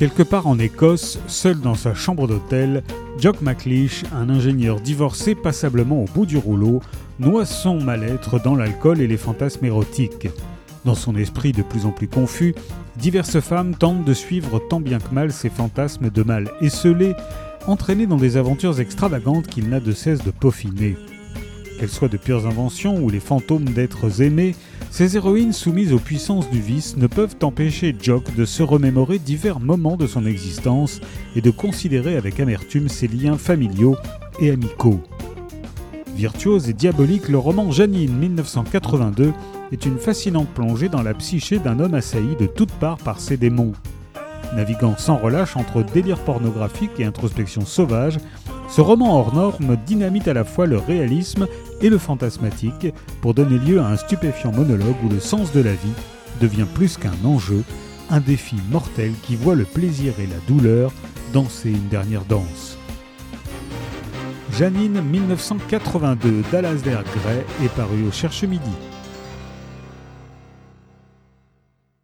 Quelque part en Écosse, seul dans sa chambre d'hôtel, Jock McLeish, un ingénieur divorcé passablement au bout du rouleau, noie son mal-être dans l'alcool et les fantasmes érotiques. Dans son esprit de plus en plus confus, diverses femmes tentent de suivre tant bien que mal ces fantasmes de mal esselés, entraînés dans des aventures extravagantes qu'il n'a de cesse de peaufiner. Qu'elles soient de pures inventions ou les fantômes d'êtres aimés, ces héroïnes soumises aux puissances du vice ne peuvent empêcher Jock de se remémorer divers moments de son existence et de considérer avec amertume ses liens familiaux et amicaux. Virtuose et diabolique, le roman Janine 1982 est une fascinante plongée dans la psyché d'un homme assailli de toutes parts par ses démons. Naviguant sans relâche entre délire pornographique et introspection sauvage, ce roman hors norme dynamite à la fois le réalisme et le fantasmatique pour donner lieu à un stupéfiant monologue où le sens de la vie devient plus qu'un enjeu, un défi mortel qui voit le plaisir et la douleur danser une dernière danse. Janine 1982 d'Alasdair Gray est paru au Cherche Midi.